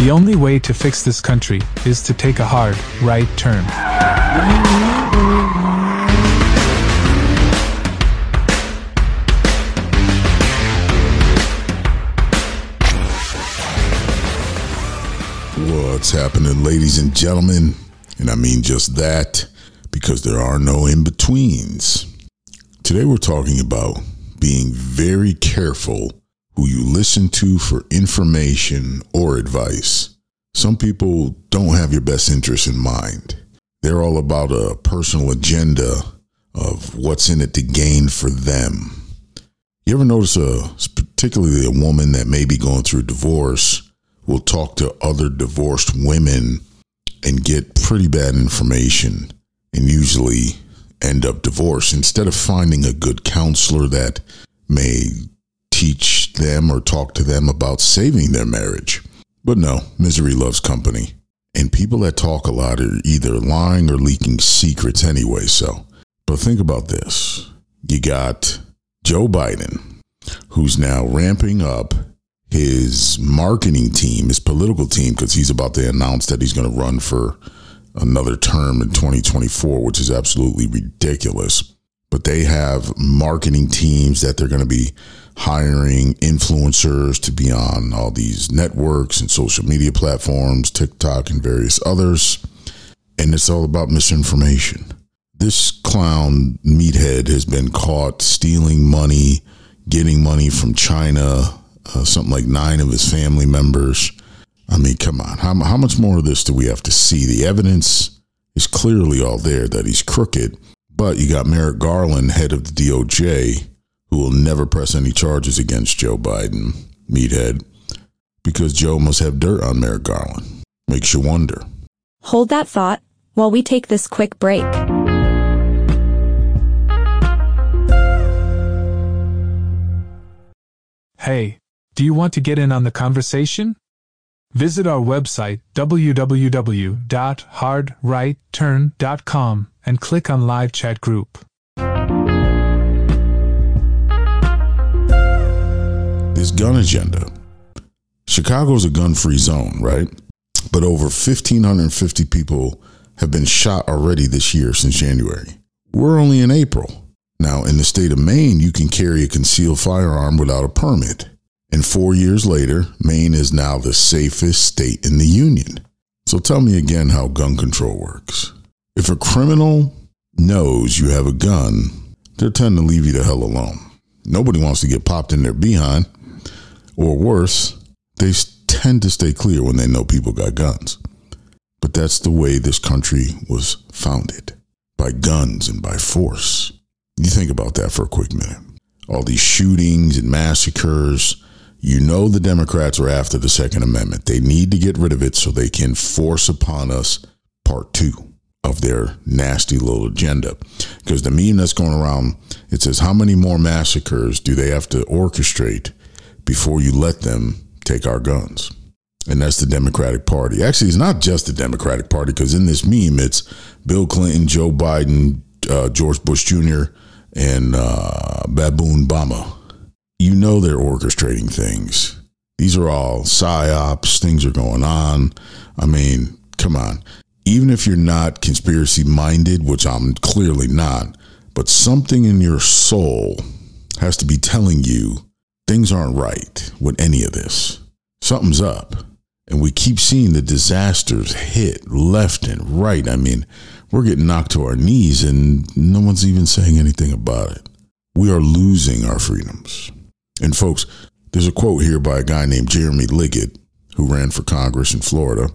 The only way to fix this country is to take a hard right turn. What's happening, ladies and gentlemen? And I mean just that because there are no in betweens. Today, we're talking about being very careful who you listen to for information or advice. Some people don't have your best interest in mind. They're all about a personal agenda of what's in it to gain for them. You ever notice a particularly a woman that may be going through divorce will talk to other divorced women and get pretty bad information and usually end up divorced instead of finding a good counselor that may teach them or talk to them about saving their marriage. But no, misery loves company. And people that talk a lot are either lying or leaking secrets anyway, so. But think about this. You got Joe Biden, who's now ramping up his marketing team, his political team, because he's about to announce that he's going to run for another term in 2024, which is absolutely ridiculous. But they have marketing teams that they're going to be hiring influencers to be on all these networks and social media platforms, TikTok and various others. And it's all about misinformation. This clown meathead has been caught stealing money, getting money from China, uh, something like nine of his family members. I mean, come on. How, how much more of this do we have to see? The evidence is clearly all there that he's crooked. But you got Merrick Garland, head of the DOJ, who will never press any charges against Joe Biden, meathead, because Joe must have dirt on Merrick Garland. Makes you wonder. Hold that thought while we take this quick break. Hey, do you want to get in on the conversation? Visit our website www.hardrightturn.com and click on Live Chat Group. This gun agenda. Chicago is a gun free zone, right? But over 1,550 people have been shot already this year since January. We're only in April. Now, in the state of Maine, you can carry a concealed firearm without a permit. And four years later, Maine is now the safest state in the union. So tell me again how gun control works. If a criminal knows you have a gun, they're tend to leave you the hell alone. Nobody wants to get popped in their behind. Or worse, they tend to stay clear when they know people got guns. But that's the way this country was founded by guns and by force. You think about that for a quick minute. All these shootings and massacres. You know the Democrats are after the Second Amendment. They need to get rid of it so they can force upon us part two of their nasty little agenda. Because the meme that's going around, it says, How many more massacres do they have to orchestrate before you let them take our guns? And that's the Democratic Party. Actually, it's not just the Democratic Party, because in this meme, it's Bill Clinton, Joe Biden, uh, George Bush Jr., and uh, Baboon Bama. You know they're orchestrating things. These are all psyops. Things are going on. I mean, come on. Even if you're not conspiracy minded, which I'm clearly not, but something in your soul has to be telling you things aren't right with any of this. Something's up. And we keep seeing the disasters hit left and right. I mean, we're getting knocked to our knees and no one's even saying anything about it. We are losing our freedoms. And folks, there's a quote here by a guy named Jeremy Liggett who ran for Congress in Florida.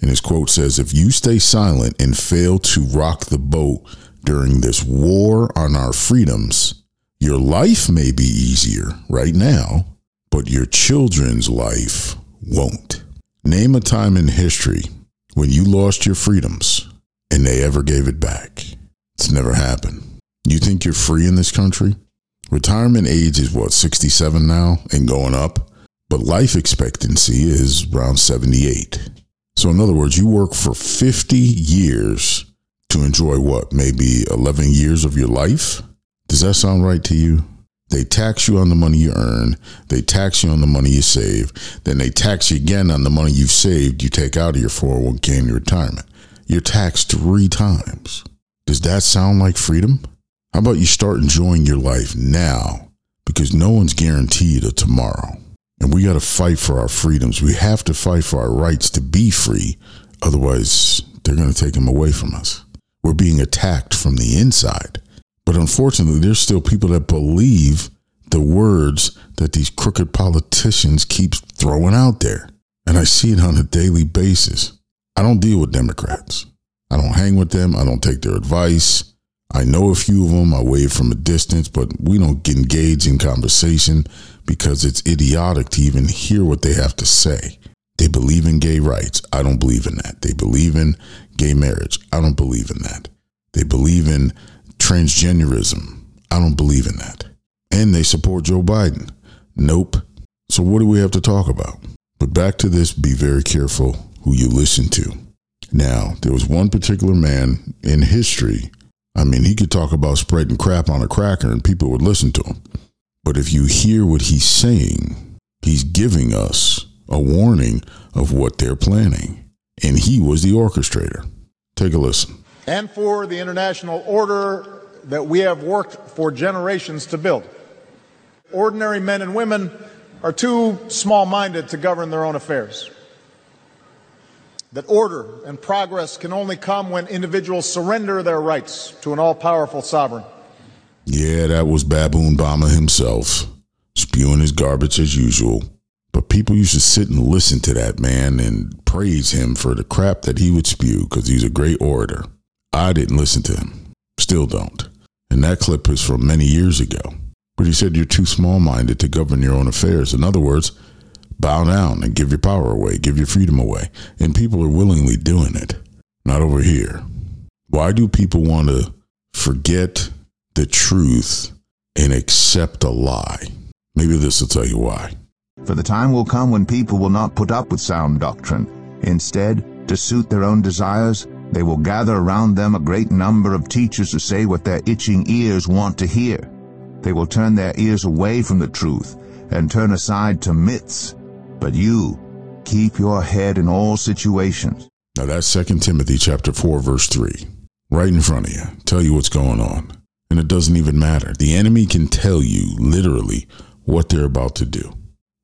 And his quote says If you stay silent and fail to rock the boat during this war on our freedoms, your life may be easier right now, but your children's life won't. Name a time in history when you lost your freedoms and they ever gave it back. It's never happened. You think you're free in this country? Retirement age is what, 67 now and going up? But life expectancy is around 78. So, in other words, you work for 50 years to enjoy what, maybe 11 years of your life? Does that sound right to you? They tax you on the money you earn. They tax you on the money you save. Then they tax you again on the money you've saved you take out of your 401k and your retirement. You're taxed three times. Does that sound like freedom? How about you start enjoying your life now? Because no one's guaranteed a tomorrow. And we got to fight for our freedoms. We have to fight for our rights to be free. Otherwise, they're going to take them away from us. We're being attacked from the inside. But unfortunately, there's still people that believe the words that these crooked politicians keep throwing out there. And I see it on a daily basis. I don't deal with Democrats. I don't hang with them. I don't take their advice. I know a few of them. I wave from a distance, but we don't get engaged in conversation because it's idiotic to even hear what they have to say. They believe in gay rights. I don't believe in that. They believe in gay marriage. I don't believe in that. They believe in transgenderism. I don't believe in that. And they support Joe Biden. Nope. So what do we have to talk about? But back to this be very careful who you listen to. Now, there was one particular man in history. I mean, he could talk about spreading crap on a cracker and people would listen to him. But if you hear what he's saying, he's giving us a warning of what they're planning. And he was the orchestrator. Take a listen. And for the international order that we have worked for generations to build. Ordinary men and women are too small minded to govern their own affairs. That order and progress can only come when individuals surrender their rights to an all powerful sovereign. Yeah, that was Baboon Bama himself, spewing his garbage as usual. But people used to sit and listen to that man and praise him for the crap that he would spew because he's a great orator. I didn't listen to him. Still don't. And that clip is from many years ago. But he said you're too small minded to govern your own affairs. In other words, bow down and give your power away, give your freedom away. And people are willingly doing it. Not over here. Why do people want to forget the truth and accept a lie? Maybe this will tell you why. For the time will come when people will not put up with sound doctrine. Instead, to suit their own desires, they will gather around them a great number of teachers to say what their itching ears want to hear. They will turn their ears away from the truth and turn aside to myths. But you, keep your head in all situations. Now that's Second Timothy chapter 4 verse 3. Right in front of you. Tell you what's going on. And it doesn't even matter. The enemy can tell you literally what they're about to do.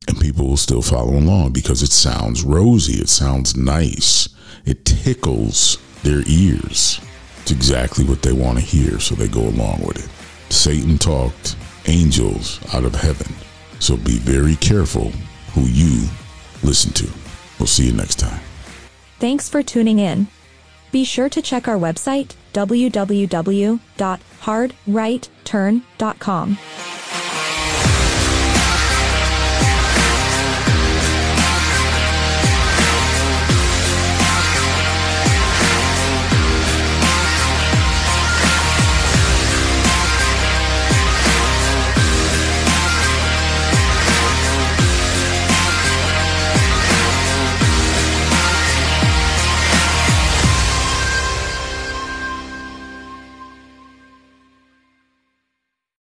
And people will still follow along because it sounds rosy. It sounds nice. It tickles their ears. It's exactly what they want to hear, so they go along with it. Satan talked angels out of heaven. So be very careful who you listen to. We'll see you next time. Thanks for tuning in. Be sure to check our website, www.hardrightturn.com.